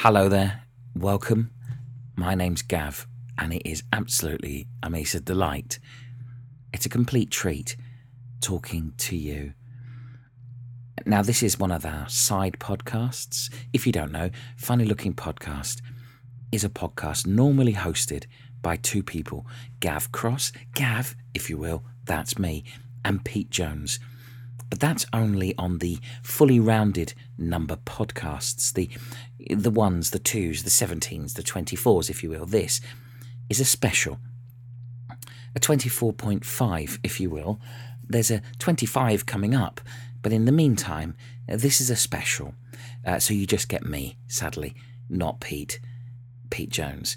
Hello there, welcome. My name's Gav, and it is absolutely, I mean, it's a delight. It's a complete treat talking to you. Now, this is one of our side podcasts. If you don't know, Funny Looking Podcast is a podcast normally hosted by two people Gav Cross, Gav, if you will, that's me, and Pete Jones. But that's only on the fully rounded number podcasts, the the ones, the twos, the seventeens, the twenty fours, if you will. This is a special, a twenty four point five, if you will. There's a twenty five coming up, but in the meantime, this is a special. Uh, so you just get me, sadly, not Pete, Pete Jones,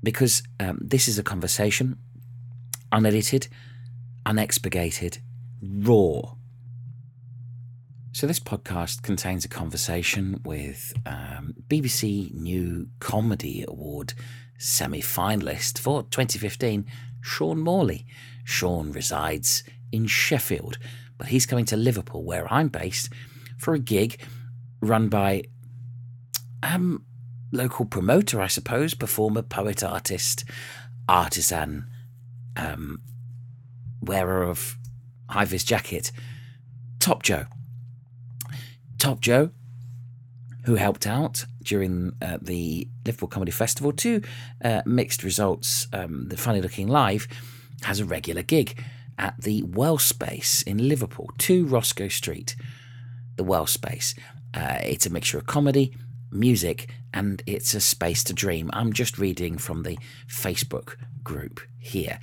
because um, this is a conversation, unedited, unexpurgated, raw so, this podcast contains a conversation with um, BBC New Comedy Award semi finalist for 2015, Sean Morley. Sean resides in Sheffield, but he's coming to Liverpool, where I'm based, for a gig run by um local promoter, I suppose, performer, poet, artist, artisan, um, wearer of high vis jacket, Top Joe. Top Joe, who helped out during uh, the Liverpool Comedy Festival to uh, mixed results, um, the Funny Looking Live, has a regular gig at the Well Space in Liverpool, 2 Roscoe Street. The Well Space. Uh, it's a mixture of comedy, music, and it's a space to dream. I'm just reading from the Facebook group here.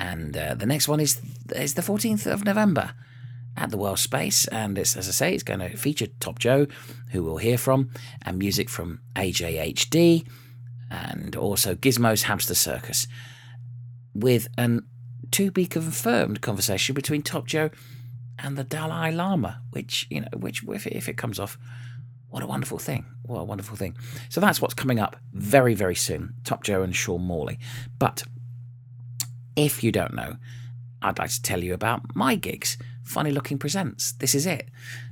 And uh, the next one is, is the 14th of November at the Well Space, and it's as I say, it's going to feature Top Joe, who we'll hear from, and music from AJHD, and also Gizmo's Hamster Circus, with an to be confirmed conversation between Top Joe and the Dalai Lama, which you know, which if it, if it comes off, what a wonderful thing! What a wonderful thing! So that's what's coming up very very soon. Top Joe and Sean Morley. But if you don't know, I'd like to tell you about my gigs. Funny Looking Presents. This is it.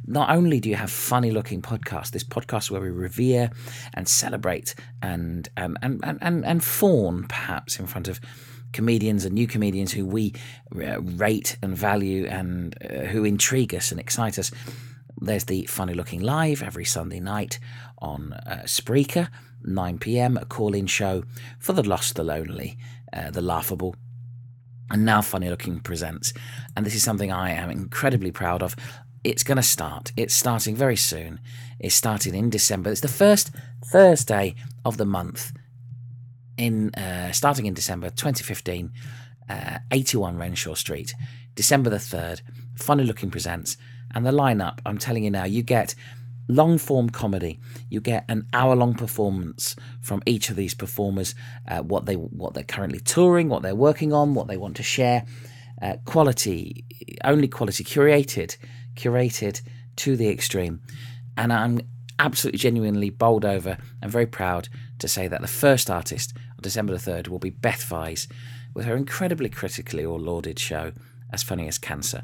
Not only do you have funny looking podcasts, this podcast where we revere and celebrate and um, and, and, and, and fawn perhaps in front of comedians and new comedians who we uh, rate and value and uh, who intrigue us and excite us. There's the Funny Looking Live every Sunday night on uh, Spreaker, 9 pm, a call in show for the lost, the lonely, uh, the laughable, and now Funny Looking presents. And this is something I am incredibly proud of. It's going to start. It's starting very soon. It's starting in December. It's the first Thursday of the month. In uh, starting in December 2015, uh, 81 Renshaw Street, December the 3rd. Funny Looking presents, and the lineup. I'm telling you now, you get long form comedy. You get an hour long performance from each of these performers, uh, what they what they're currently touring, what they're working on, what they want to share. Uh, quality, only quality, curated, curated to the extreme. And I'm absolutely genuinely bowled over and very proud to say that the first artist on December the 3rd will be Beth Vyse with her incredibly critically or lauded show, As Funny as Cancer.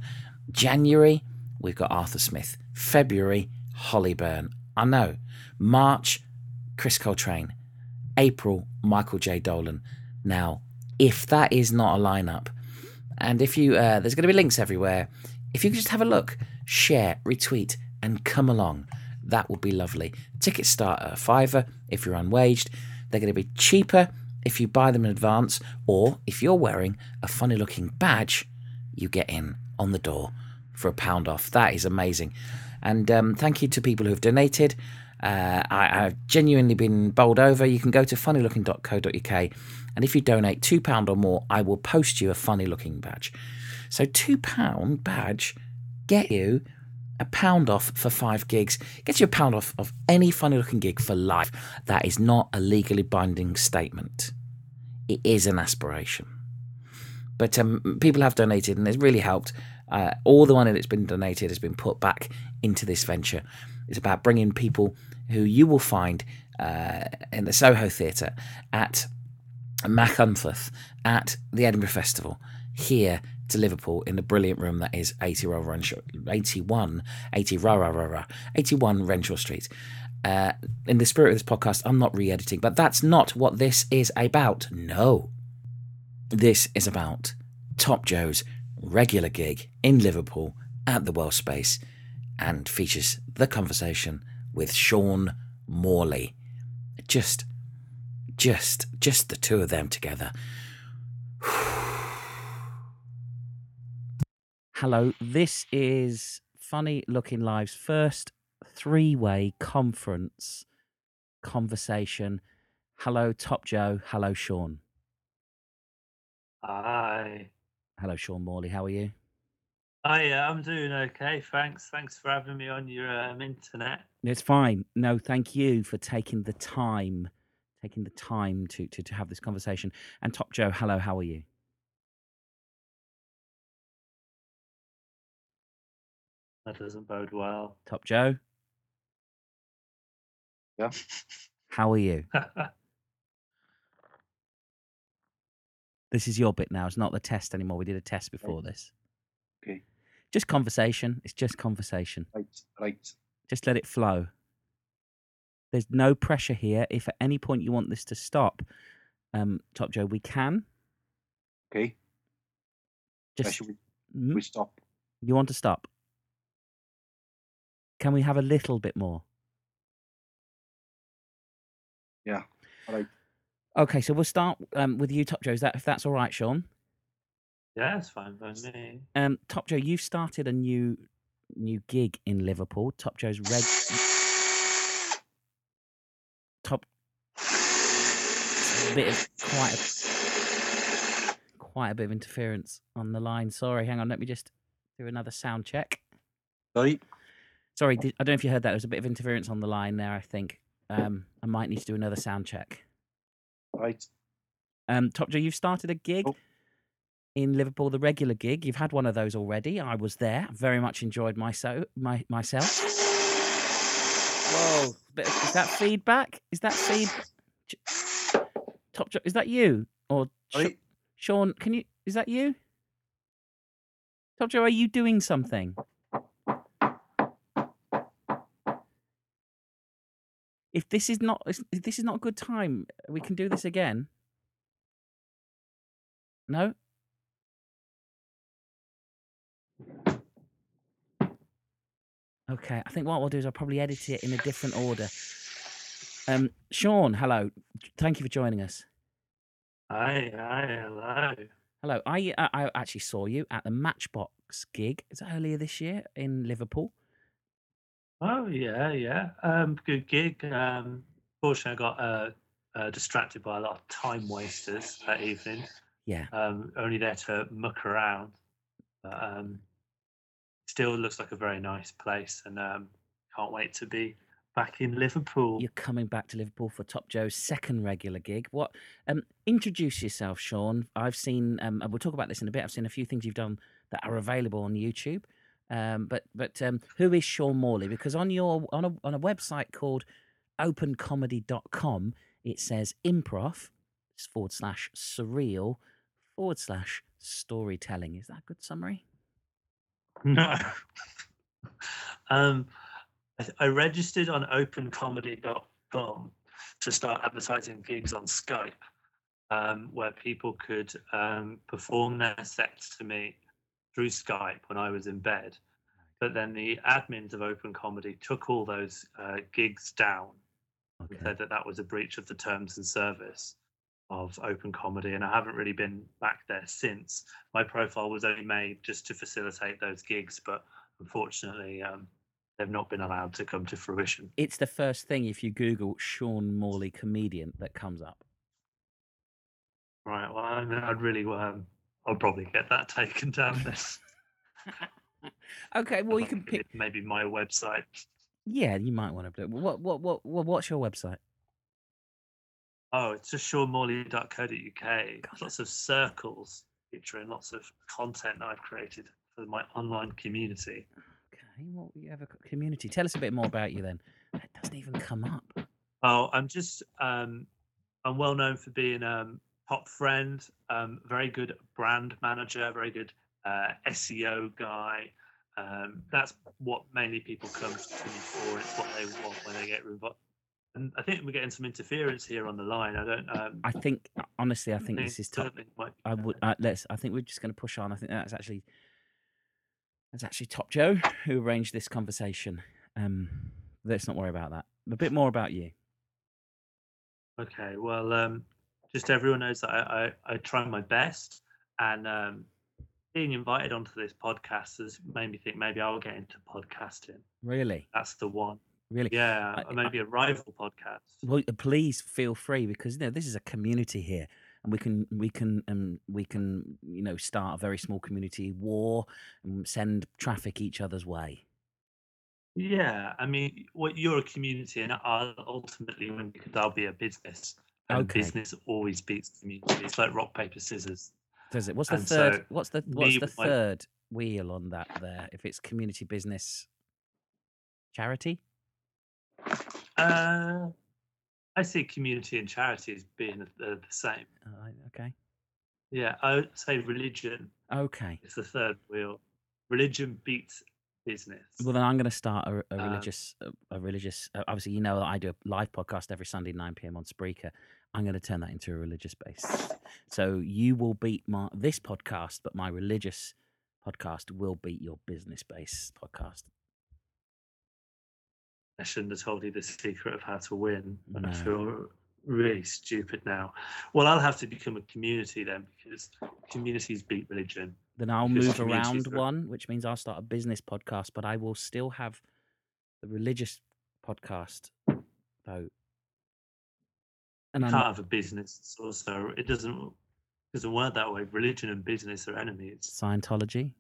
January, we've got Arthur Smith. February, Holly Burn. I know. March, Chris Coltrane. April, Michael J. Dolan. Now, if that is not a lineup, and if you, uh, there's going to be links everywhere. If you could just have a look, share, retweet, and come along, that would be lovely. Tickets start at a fiver if you're unwaged. They're going to be cheaper if you buy them in advance, or if you're wearing a funny looking badge, you get in on the door for a pound off. That is amazing. And um, thank you to people who have donated. Uh, I, have genuinely been bowled over. You can go to funnylooking.co.uk, and if you donate £2 or more, I will post you a funny looking badge. So, £2 badge get you a pound off for five gigs, gets you a pound off of any funny looking gig for life. That is not a legally binding statement, it is an aspiration. But um, people have donated, and it's really helped. Uh, all the money that's been donated has been put back into this venture. It's about bringing people who you will find uh, in the Soho Theatre, at Machynlleth, at the Edinburgh Festival, here to Liverpool in the brilliant room that is 80 Renshaw, 81, 80 rah, rah, rah, rah, 81 Renshaw Street. Uh, in the spirit of this podcast, I'm not re editing, but that's not what this is about. No. This is about Top Joe's regular gig in Liverpool at the Well Space and features the conversation with Sean Morley. Just, just, just the two of them together. Hello, this is Funny Looking Live's first three way conference conversation. Hello, Top Joe. Hello, Sean. Hi. Hello, Sean Morley. How are you? Hi, uh, I'm doing okay. Thanks. Thanks for having me on your um, internet. It's fine. No, thank you for taking the time, taking the time to, to, to have this conversation. And Top Joe, hello, how are you? That doesn't bode well. Top Joe, Yeah. how are you? This is your bit now. It's not the test anymore. We did a test before this. Okay. Just conversation. It's just conversation. Right, right. Just let it flow. There's no pressure here. If at any point you want this to stop, um, Top Joe, we can. Okay. Just we, we stop. you want to stop? Can we have a little bit more? Yeah. All right. Okay, so we'll start um, with you, Top Joe. Is that if that's all right, Sean? yeah, it's fine by me. Um, Top Joe, you've started a new new gig in Liverpool. Top Joe's red. Top. A bit of quite a, quite a bit of interference on the line. Sorry, hang on. Let me just do another sound check. Sorry. Sorry, did, I don't know if you heard that. There was a bit of interference on the line there. I think um, I might need to do another sound check. Right. Um, Top Joe, you've started a gig Oh. in Liverpool, the regular gig. You've had one of those already. I was there. Very much enjoyed myself. My, myself. Whoa! Of- Is that feedback? Is that feed? Top Joe, is that you or Sh-. Sean? Can you? Is that you? Top Joe, are you doing something? If this is not if this is not a good time, we can do this again. No? Okay, I think what we'll do is I'll probably edit it in a different order. Um, Sean, hello. Thank you for joining us. Hi, hi, hello. Hello. I I actually saw you at the Matchbox gig. Is that earlier this year in Liverpool? Oh yeah, yeah. Um, good gig. Um, fortunately, I got uh, uh, distracted by a lot of time wasters that evening. Yeah. Um, only there to muck around. But, um, still looks like a very nice place, and um, can't wait to be back in Liverpool. You're coming back to Liverpool for Top Joe's second regular gig. What? Um, introduce yourself, Sean. I've seen. Um, and we'll talk about this in a bit. I've seen a few things you've done that are available on YouTube. Um, but but um, who is Sean Morley? Because on your on a on a website called opencomedy.com, it says improv forward slash surreal forward slash storytelling. Is that a good summary? No. um, I, I registered on opencomedy.com to start advertising gigs on Skype, um, where people could um, perform their sets to me through Skype when I was in bed. But then the admins of Open Comedy took all those uh, gigs down and said that that was a breach of the terms and service of Open Comedy, and I haven't really been back there since. My profile was only made just to facilitate those gigs, but unfortunately, um, they've not been allowed to come to fruition. It's the first thing if you Google Sean Morley comedian that comes up. Right. Well, I mean, I'd really, um, I'll probably get that taken down. This okay, well you can pick. maybe my website. Yeah, you might want to do. it. What what what what what's your website? Oh, it's just seanmorley.co.uk. Lots of circles featuring lots of content I've created for my online community. Okay, well you have a community. Tell us a bit more about you then. It doesn't even come up. Oh, I'm just um, I'm well known for being um, top friend, um, very good brand manager, very good uh, SEO guy. Um, that's what mainly people come to me for. It's what they want when they get revo- and I think we're getting some interference here on the line. I don't. Um, I think honestly, I think this is top. certainly might be I would uh, let's. I think we're just going to push on. I think that's actually that's actually Top Joe who arranged this conversation. Um, let's not worry about that. A bit more about you. Okay, well, um, just everyone knows that I, I, I try my best, and um, being invited onto this podcast has made me think maybe I'll get into podcasting. Really, That's the one. really. Yeah, I- or maybe a rival podcast. Well, please feel free because you know this is a community here, and we can we can um, we can you know start a very small community war and send traffic each other's way. Yeah, I mean, what you're a community, and I'll ultimately because I'll be a business. And Okay. business always beats community. It's like rock paper scissors. Does it? What's the And third? so what's the what's the with my- third wheel on that there? If it's community business, charity. Uh, I see community and charity as being the, the same. Uh, okay. Yeah, I would say religion Okay. is the third wheel. Religion beats business. Well, then I'm going to start a, a Um, religious, a, a religious. Uh, obviously, you know I do a live podcast every Sunday 9 p.m. on Spreaker. I'm going to turn that into a religious base. So you will beat my this podcast, but my religious podcast will beat your business based podcast. I shouldn't have told you the secret of how to win, and I feel really stupid now. Well, I'll have to become a community then because communities beat religion. Then I'll move around are- one, which means I'll start a business podcast, but I will still have the religious podcast, though. And I'm can't a business. It's also it doesn't doesn't work that way. Religion and business are enemies. Scientology,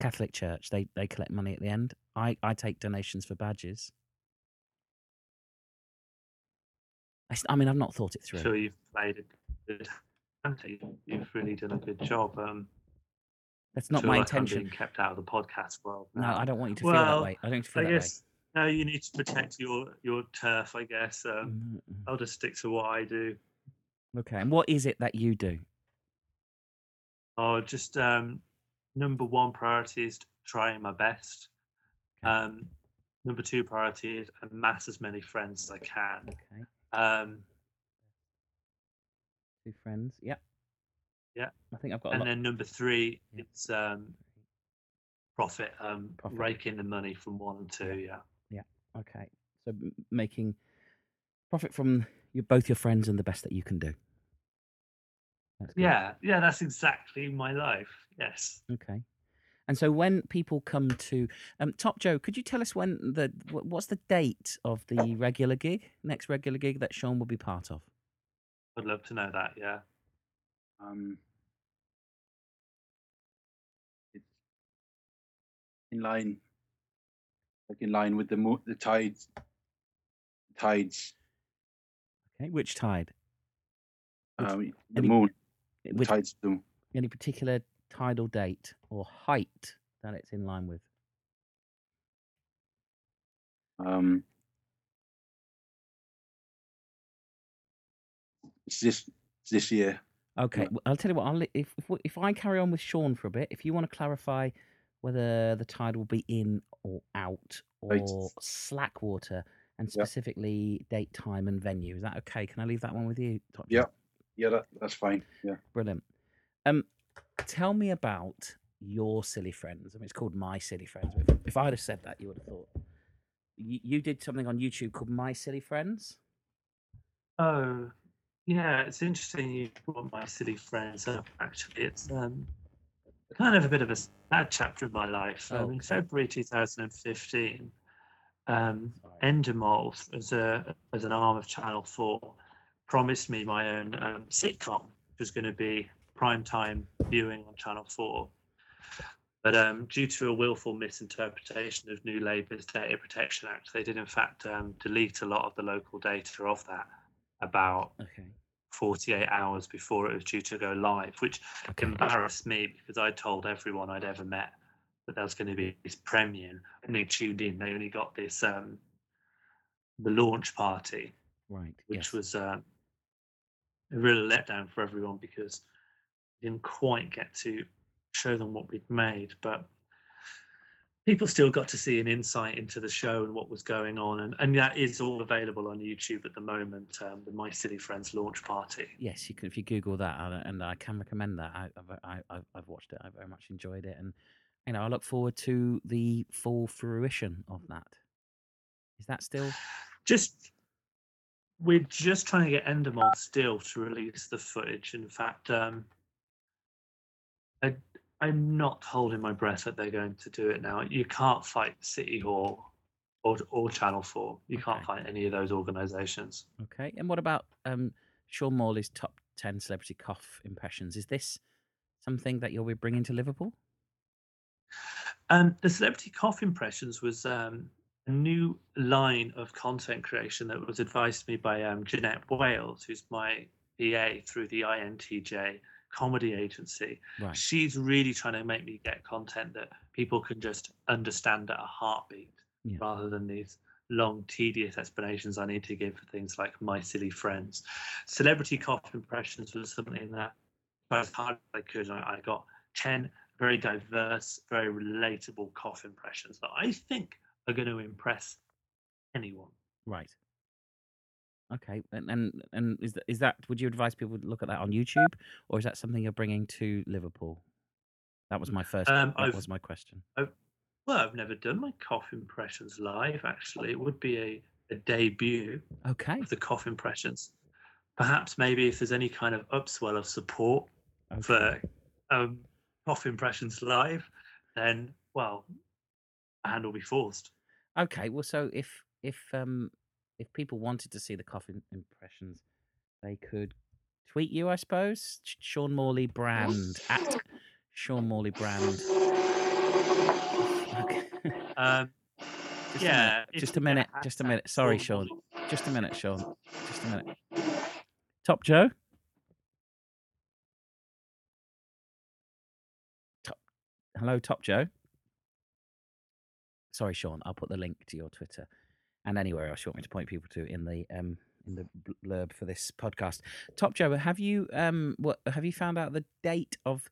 Catholic Church, they they collect money at the end. I I take donations for badges. I mean, I've not thought it through. feel you've played a good hand. You've really done a good job. Um, That's not feel my like I'm intention. being kept out of the podcast world. No. I don't want you to feel that way. I don't want you to I feel that guess no, you need to protect your your turf. I guess. Um. I'll just stick to what I do. Okay, and what is it that you do? Oh, just um, number one priority is trying my best. Um, number two priority is amass as many friends as I can. Okay, Um, two friends. Yep. Yeah. I think I've got and lot. then number three, Yeah. it's um, profit. Um, Profit. raking the money from one and two. Yeah. Okay, so making profit from your both your friends and the best that you can do. Yeah. Yeah. That's exactly my life. Yes. Okay. And so when people come to um, Top Joe, could you tell us when the what's the date of the regular gig, next regular gig that Sean will be part of? I'd love to know that. Yeah. Um, it's in line, like in line with the mo- the tides. Tides. Okay, which tide? Which- Um, the any- moon. The Which tides any particular tidal date or height that it's in line with? Um, it's this it's this year. Okay, Yeah. w- I'll tell you what. I'll, if, if if I carry on with Sean for a bit, if you want to clarify whether the tide will be in or out or Right. slack water, and Yeah. specifically date, time, and venue, is that okay? Can I leave that one with you? Top Yeah. Yeah, that, that's fine. Yeah. Brilliant. Um, tell me about your silly friends. I mean, it's called My Silly Friends. If, if I'd have said that, you would have thought. You, you did something on YouTube called My Silly Friends. Oh, yeah, it's interesting you brought my silly friends up. Actually, it's um, kind of a bit of a sad chapter of my life. Um, in February 2015, um. Endemol, as a as an arm of Channel Four, promised me my own um, sitcom, which was going to be prime time viewing on Channel Four. But um, due to a willful misinterpretation of New Labour's Data Protection Act, they did in fact um, delete a lot of the local data of that about Okay. 48 hours before it was due to go live, which Okay. embarrassed me because I told everyone I'd ever met that there was going to be this premiere, and they tuned in. They only got this um, the launch party, Right. which yes. was uh, a real letdown for everyone because we didn't quite get to show them what we'd made. But people still got to see an insight into the show and what was going on, and, and that is all available on YouTube at the moment. Um, the My Silly Friends launch party. Yes, you can if you Google that, and I can recommend that. I, I, I, I've watched it. I very much enjoyed it, and you know, I look forward to the full fruition of that. Is that still? Just we're just trying to get Endemol still to release the footage. In fact, um, I I'm not holding my breath that they're going to do it now. You can't fight City Hall or or Channel Four. You can't Okay. fight any of those organisations. Okay. And what about um, Sean Morley's top 10 celebrity cough impressions? Is this something that you'll be bringing to Liverpool? Um, the celebrity cough impressions was um, a new line of content creation that was advised to me by um, Jeanette Wales, who's my PA through the INTJ comedy agency. Right. She's really trying to make me get content that people can just understand at a heartbeat Yeah. rather than these long, tedious explanations I need to give for things like My Silly Friends. Celebrity cough impressions was something that as hard as I could. I, I got 10 very diverse, very relatable cough impressions that I think are going to impress anyone. Right. Okay. And and, and is that, is that, would you advise people to look at that on YouTube or is that something you're bringing to Liverpool? That was my first, Um, that I've- was my question. Well, I've never done my cough impressions live, actually. It would be a, a debut Okay. of the cough impressions. Perhaps maybe if there's any kind of upswell of support okay. for um, cough impressions live, then, well, a hand will be forced. Okay, well, so if if um if people wanted to see the coffin impressions, they could tweet you, I suppose. Sean Morley brand at Sean Morley brand. Okay. Um, Just yeah. a minute. Just a minute. Just a minute. Sorry, Sean Sean. Just a minute, Sean. Just a minute. Top Joe. Top. Hello, Top Joe. Sorry, Sean. I'll put the link to your Twitter and anywhere else you want me to point people to in the um in the blurb for this podcast. Top Joe, have you um what have you found out the date of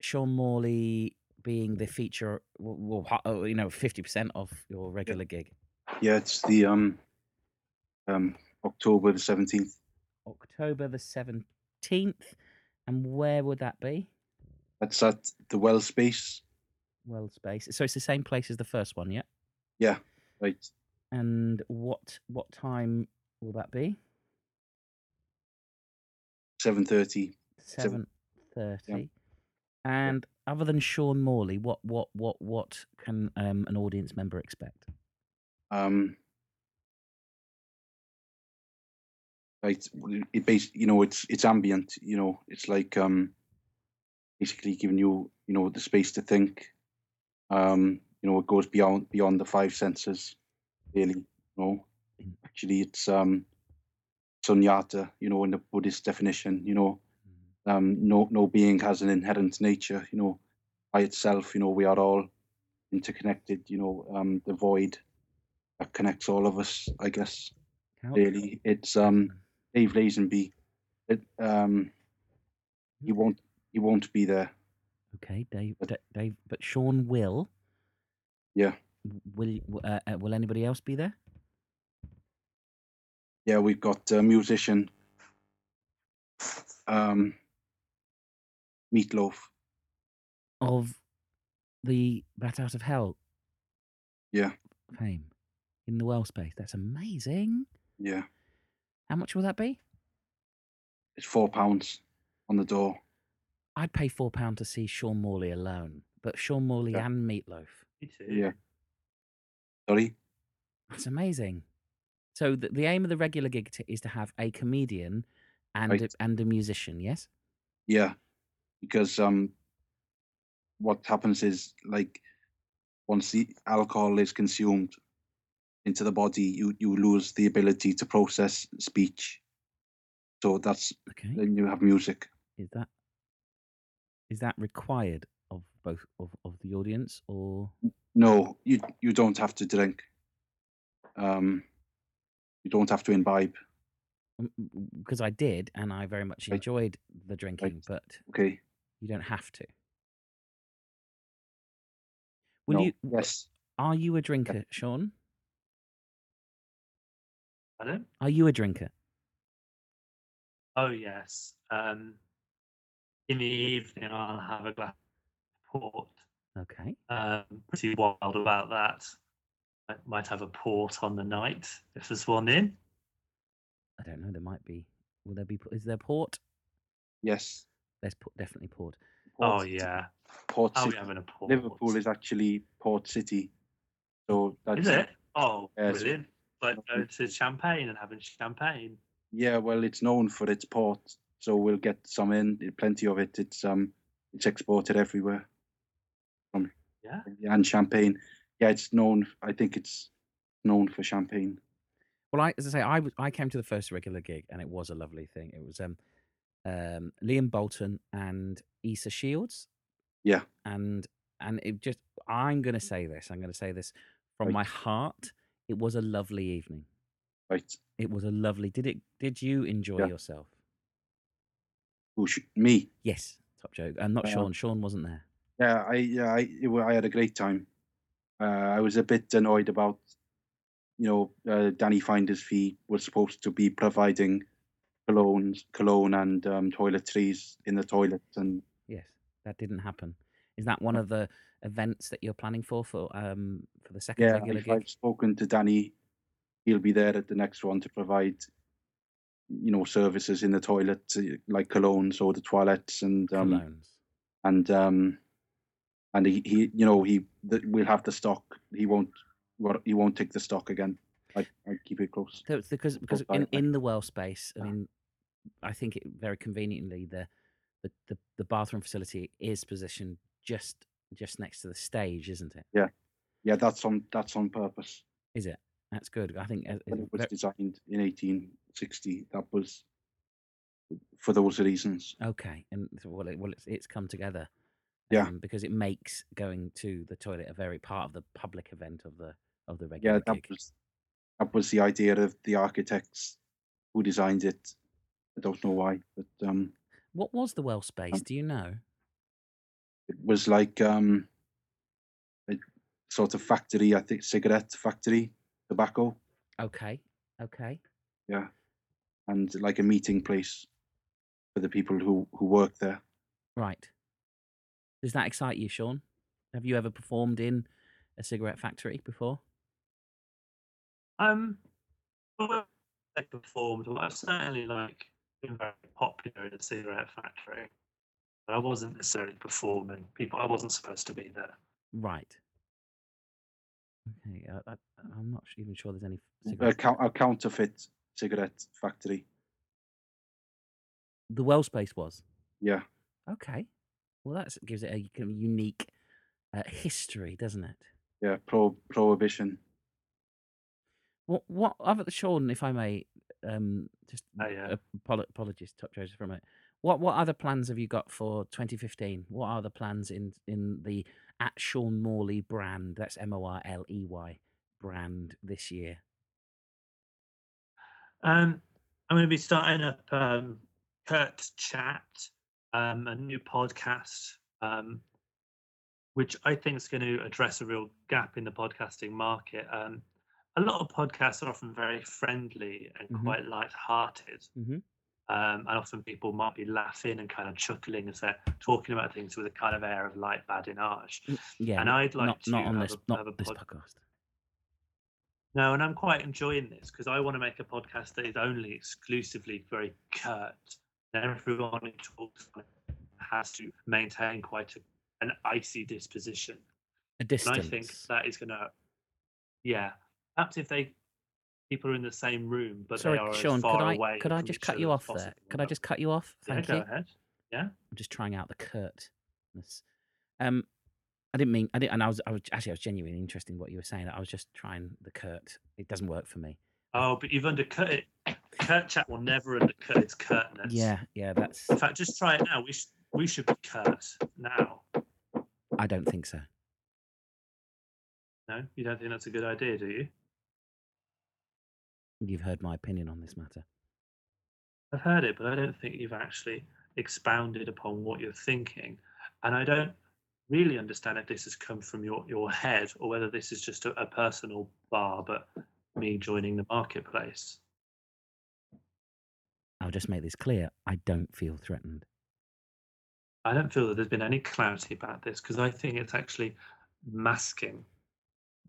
Sean Morley being the feature? Well, oh, you know, fifty percent of your regular gig. Yeah, it's the um um October the seventeenth. October the 17th. And where would that be? That's at the Well Space. Well Space. So it's the same place as the first one, yeah? Yeah, right. And what what time will that be? Seven thirty. Seven thirty. And other than Sean Morley, what what what what can um, an audience member expect? Um right it bas you know it's it's ambient, you know, it's like um basically giving you, you know, the space to think. Um, you know, it goes beyond beyond the five senses, really. You know. Mm. Actually it's um sunyata, you know, in the Buddhist definition, you know, um, no no being has an inherent nature you know by itself you know we are all interconnected you know um the void that connects all of us i guess How- really it's um dave lazenby it um he won't he won't be there Okay, Dave, Da- Dave, but Sean will. Yeah. Will uh, uh, will anybody else be there? yeah we've got a musician um meatloaf Of the Bat Out of Hell yeah fame in the well space. That's amazing. yeah How much will that be? it's four pounds on the door I'd pay four pound to see Sean Morley alone, but Sean Morley Yeah. and Meatloaf. Me too. yeah sorry That's amazing. So the, the aim of the regular gig is to have a comedian and a, and a musician. Yes. Yeah, because um, what happens is like once the alcohol is consumed into the body, you you lose the ability to process speech. So that's Okay. then you have music. Is that is that required both of, of the audience or No, you you don't have to drink. Um, you don't have to imbibe. because I did and I very much Right. enjoyed the drinking, but Okay. you don't have to. Will no, you? Yes. Are you a drinker, Sean? Pardon? Are you a drinker? Oh yes. Um, in the evening, I'll have a glass of port. Okay. Um, pretty wild about that. I might have a port on the night if there's one in. I don't know. There might be. Will there be? Is there port? Yes. There's port, definitely port. Oh Port- yeah. Port Are we City. having a port? Liverpool is actually Port City. So that's Is it? Oh, Yeah, it's- brilliant! Like going to champagne and having champagne. Yeah, well, it's known for its port, so we'll get some in, plenty of it. It's um, it's exported everywhere. From Yeah. and champagne. Yeah, it's known. I think it's known for champagne. Well, I, as I say, I was I came to the first regular gig and it was a lovely thing. It was um, um, Liam Bolton and Issa Shields. Yeah. And and it just I'm going to say this. I'm going to say this from Right. my heart. It was a lovely evening. Right. It was a lovely. Did it? Did you enjoy Yeah. yourself? Who me? Yes. Top Joe. And not Uh, Sean. Sean wasn't there. Yeah, I yeah I it I had a great time. Uh, I was a bit annoyed about, you know, uh, Danny Finder's fee was supposed to be providing cologne, cologne and um, toiletries in the toilets, and Yes. That didn't happen. Is that one of the events that you're planning for for um for the second yeah, regular I've, gig? I've spoken to Danny. He'll be there at the next one to provide, you know, services in the toilet uh, like colognes or the toilets and um, Colognes. and um, and he, he you know he the, we'll have the stock. He won't he won't take the stock again. I I keep it close. So it's because because Both in, in the well space, I mean, I think it very conveniently the, the the the bathroom facility is positioned just just next to the stage, isn't it? Yeah, yeah, that's on that's on purpose. Is it? That's good. I think uh, it was ve- designed in 1860, that was for those reasons. okay, and well, it, well, it's it's come together. Yeah. um, because it makes going to the toilet a very part of the public event of the of the regular Yeah, that gig. was that was the idea of the architects who designed it. I don't know why, but um, What was the well space? Do you know? it was like um, a sort of factory. I think cigarette factory, tobacco. Okay, okay. Yeah, and like a meeting place for the people who who work there. Right. Does that excite you, Sean? Have you ever performed in a cigarette factory before? Um, well, they performed. Well, I've certainly like been very popular in a cigarette factory, but I wasn't necessarily performing. People, I wasn't supposed to be there. Right. Okay. Uh, I, I'm not even sure there's any A, cigarette. cou- a counterfeit cigarette factory. The well space was. Yeah, Okay. Well, that gives it a kind of unique uh, history, doesn't it? yeah. Pro prohibition. What? What other Sean, if I may, um, just Oh, yeah. apolo- apologies, Top Joseph, for a minute. What what other plans have you got for 2015? What are the plans in in the at Sean Morley brand? That's M O R L E Y brand this year. Um, I'm going to be starting up um, Kurt Chat, um, a new podcast, um, which I think is going to address a real gap in the podcasting market. Um, a lot of podcasts are often very friendly and Mhm. quite light-hearted. Mhm. Um, and often people might be laughing and kind of chuckling as they're talking about things with a kind of air of light badinage. Yeah, And I'd like not to not on have this a- not a this podcast. No, and I'm quite enjoying this because I want to make a podcast that is only exclusively very curt. And everyone who talks has to maintain quite a, an icy disposition. A And distance. I think that is going to, yeah, perhaps if they people are in the same room, but Sorry, they are Sean. far Could I away. could I just cut you off there? Could I just cut you off? Yeah, Thank go you. ahead. I'm just trying out the curtness. Um, I didn't mean I didn't, and I was I was actually I was genuinely interested in what you were saying. I was just trying the curt. It doesn't work for me. Oh, but you've undercut it. Kurt chat will never undercut its curtness. Yeah, yeah. That's. In fact, just try it now. We should we should be curt now. I don't think so. No, you don't think that's a good idea, do you? You've heard my opinion on this matter. I've heard it, but I don't think you've actually expounded upon what you're thinking. And I don't really understand if this has come from your, your head or whether this is just a, a personal bar, but me joining the marketplace. I'll just make this clear. I don't feel threatened. I don't feel that there's been any clarity about this because I think it's actually masking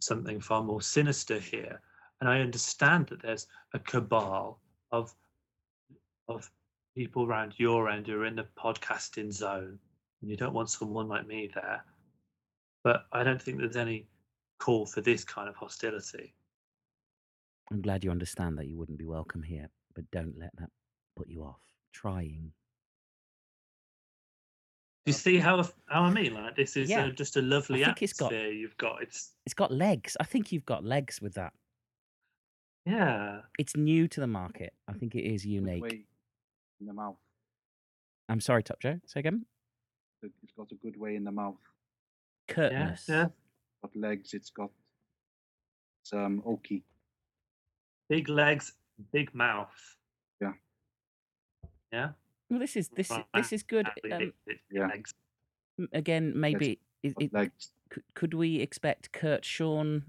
something far more sinister here. And I understand that there's a cabal of of people around your end who are in the podcasting zone, and you don't want someone like me there. But I don't think there's any call for this kind of hostility. I'm glad you understand that you wouldn't be welcome here, but don't let that put you off trying. Do you see how how I mean? Like this is Yeah. uh, just a lovely think it's got- atmosphere you've got. It's It's got legs. I think you've got legs with that. yeah. It's new to the market. I think it is unique. way in the mouth. I'm sorry, Top Joe. Say again. It's got a good way in the mouth. Yeah, Curtness. yeah. It's got legs. It's got it's um oaky. Big legs, big mouth. Yeah. Yeah. Well, this is this Right, this is good. Um, big- big yeah. legs. again, maybe it, got it, legs. could, could we expect Kurt Sean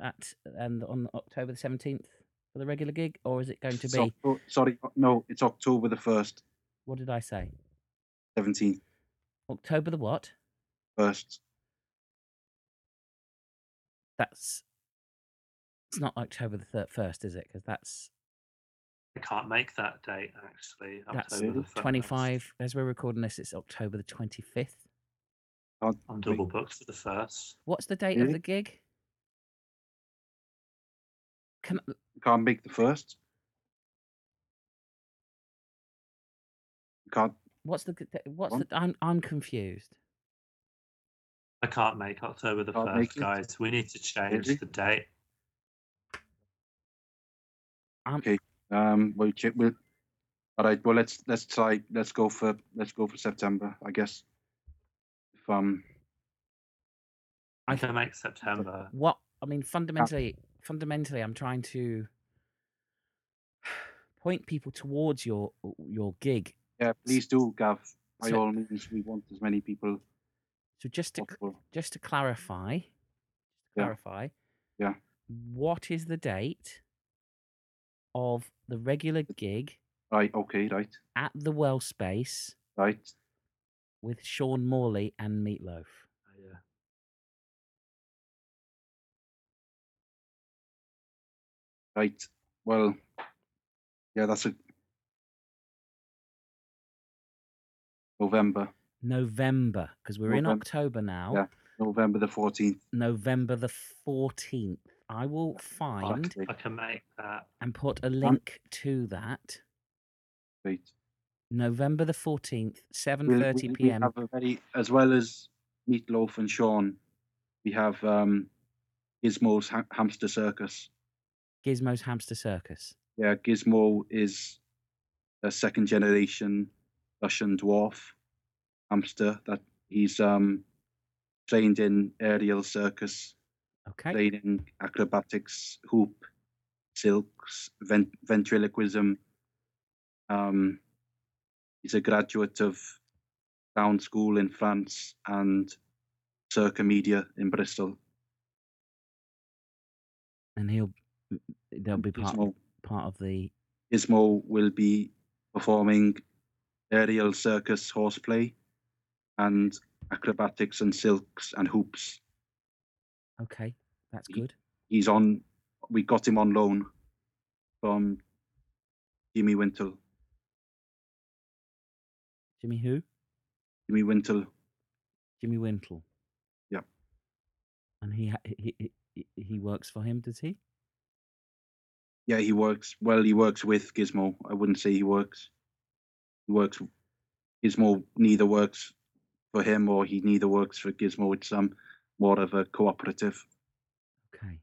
at and on October the seventeenth for the regular gig, or is it going to be? Octo- sorry, no, it's October the first, What did I say? seventeenth, October the what? first. That's it's not October the thir- first, is it? Because that's I can't make that date actually. that's October the twenty five. As we're recording this, it's October the twenty fifth. Can't I'm make- double booked for the first. What's the date of Really? the gig? Can Can't make the first. Can't. what's the what's What? the? I'm I'm confused. I can't make October the Can't make first, it? guys. We need to change Really? the date. I'm Okay. Um. We'll check. We'll. All right. Well, let's let's try. Let's go for let's go for September. I guess. If um. I can make September. what I mean fundamentally fundamentally I'm trying to point people towards your your gig. Yeah. Please do, Gav. By So- all means, we want as many people So just to possible. just to clarify, Yeah. clarify. Yeah. What is the date of the regular gig Right. Okay. Right. at the Well Space Right. with Sean Morley and Meatloaf? Ah, yeah. Right. Well. Yeah. That's a. November. November, because we're in October now. Yeah. November the fourteenth. November the 14th. I will find I can make that. and put a link to that. Right. November the 14th, 7:30 we- we p.m. have a very, as well as Meatloaf and Sean, we have um, Gizmo's ha- Hamster Circus. Gizmo's Hamster Circus. Yeah, Gizmo is a second generation Russian dwarf hamster that he's um, trained in aerial circus, Okay. in acrobatics, hoop, silks, vent- ventriloquism. Um, he's a graduate of Down School in France and Circomedia in Bristol. and he'll they'll be part Gizmo, part of the Gizmo will be performing aerial circus horseplay and acrobatics and silks and hoops. Okay, that's Ye- good. He's on. We got him on loan from Jimmy Wintle. Jimmy who? Jimmy Wintle. Jimmy Wintle. Yeah. And he he he, he- he works for him, does he? Yeah, he works. Well, he works with Gizmo. I wouldn't say he works. He works. Gizmo neither works for him or he neither works for Gizmo. It's um more of a cooperative. Okay.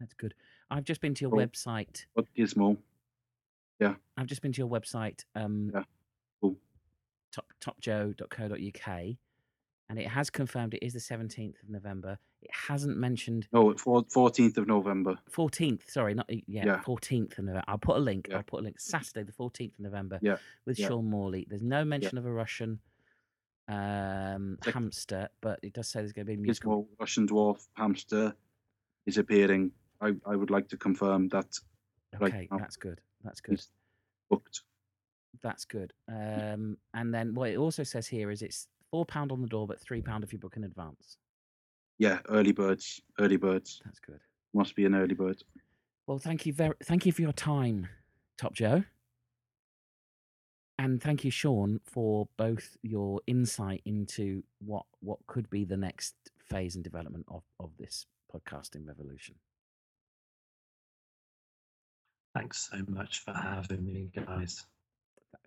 That's good. I've just been to your Cool. website. What Gizmo, Yeah. I've just been to your website, um, Yeah, cool. top, topjoe.co.uk, and it has confirmed it is the 17th of November. It hasn't mentioned no, fourteenth of November. 14th, sorry, not yeah, Yeah. 14th of November. I'll put a link. Yeah. I'll put a link. Saturday, the 14th of November Yeah, with yeah. Sean Morley. There's no mention of a Russian um, Like- hamster, but it does say there's going to be a musical. Gizmo, Russian dwarf, hamster is appearing. I, I would like to confirm that Okay, now. that's good. That's good. he's booked. That's good. Um, and then what it also says here is it's four pound on the door, but three pound if you book in advance. Yeah, early birds. Early birds. That's good. Must be an early bird. Well, thank you very, thank you for your time, Top Joe, and thank you, Sean, for both your insight into what what could be the next phase and development of of this podcasting revolution. Thanks so much for having me, guys.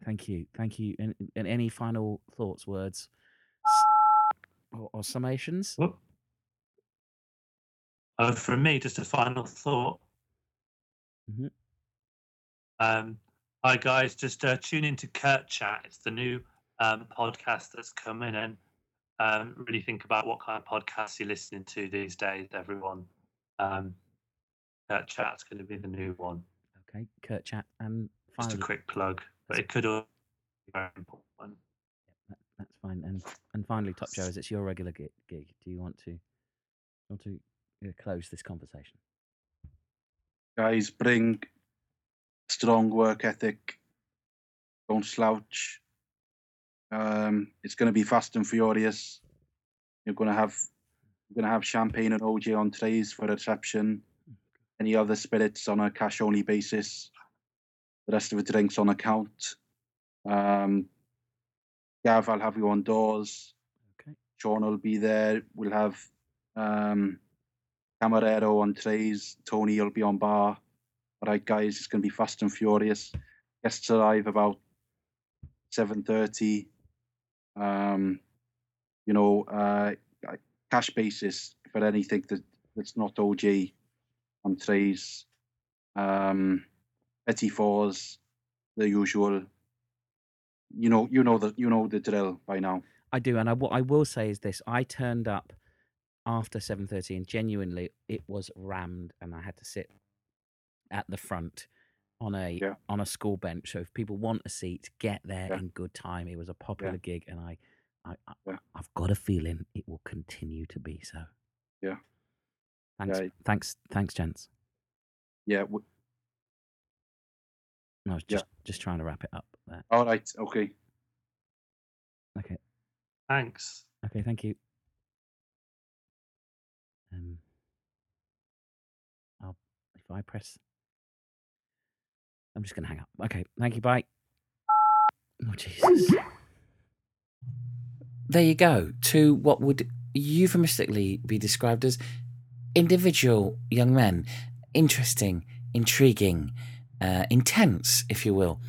Thank you, thank you. And, and any final thoughts, words, or, or summations? Whoop. Uh, from me, just a final thought. Mhm. Um, hi guys, just uh, tune into Kurt Chat. It's the new um, podcast that's coming, and um, really think about what kind of podcasts you're listening to these days, everyone. Um, Kurt Chat's going to be the new one. Okay, Kurt Chat, and Just a quick plug, but it could all be very important. that, that's fine. And and finally, Top Joe, as it's your regular gig, gig do you want to want to uh, close this conversation? Guys, bring strong work ethic. Don't slouch. Um, it's going to be fast and furious. You're going to have you're going to have champagne and OJ on trays for reception. Any other spirits on a cash only basis. The rest of the drinks on account. Um, Gav, I'll have you on doors. Okay. Sean will be there. We'll have um, Camarero on trays. Tony will be on bar. All right, guys, it's going to be fast and furious. Guests arrive about seven thirty. Um, you know, uh, cash basis for anything that that's not OG on trays. Um, petits fours, the usual. You know, you know the you know the drill by now. I do, and I, what I will say is this: I turned up after seven thirty, and genuinely, it was rammed, and I had to sit at the front on a Yeah. on a school bench. So if people want a seat, get there Yeah. in good time. It was a popular gig, and I, I, I Yeah. I've got a feeling it will continue to be so. Yeah. Thanks, Yeah. thanks, thanks, gents. Yeah. w- I was Yeah. just just trying to wrap it up there. All right. Okay. Okay, Thanks. okay, thank you. Um, I'll if I press, I'm just gonna hang up. Okay, thank you. Bye. Oh Jesus. There you go. To what would euphemistically be described as individual young men. Interesting, intriguing, uh, intense, if you will.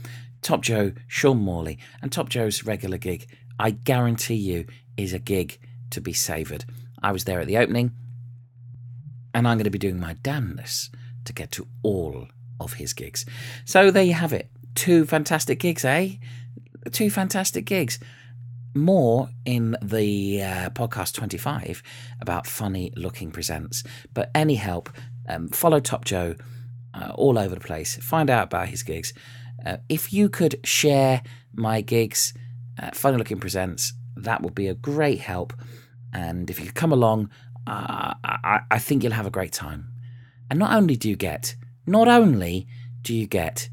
Top Joe, Sean Morley, and Top Joe's regular gig, I guarantee you, is a gig to be savoured. I was there at the opening, and I'm going to be doing my damnness to get to all of his gigs. So there you have it. Two fantastic gigs, eh? Two fantastic gigs more in the uh, podcast 25 about funny looking presents but any help um, follow top joe uh, all over the place find out about his gigs uh, if you could share my gigs uh, funny looking presents that would be a great help and if you come along uh, I, I think you'll have a great time and not only do you get not only do you get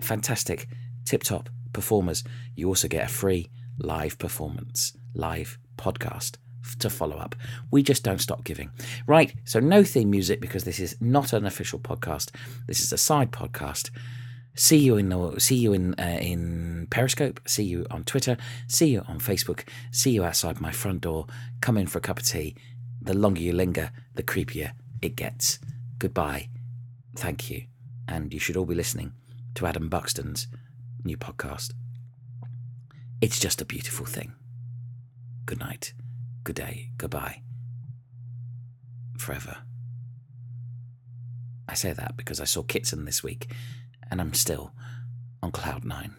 fantastic tip top performers you also get a free live performance, live podcast to follow up. We just don't stop giving. Right, so no theme music because this is not an official podcast. This is a side podcast. See you in the, see you in uh, in Periscope. See you on Twitter. See you on Facebook. See you outside my front door. Come in for a cup of tea. The longer you linger, the creepier it gets. Goodbye. Thank you, and you should all be listening to Adam Buxton's new podcast. It's just a beautiful thing. Good night, good day, goodbye. Forever. I say that because I saw Kitson this week and I'm still on cloud nine.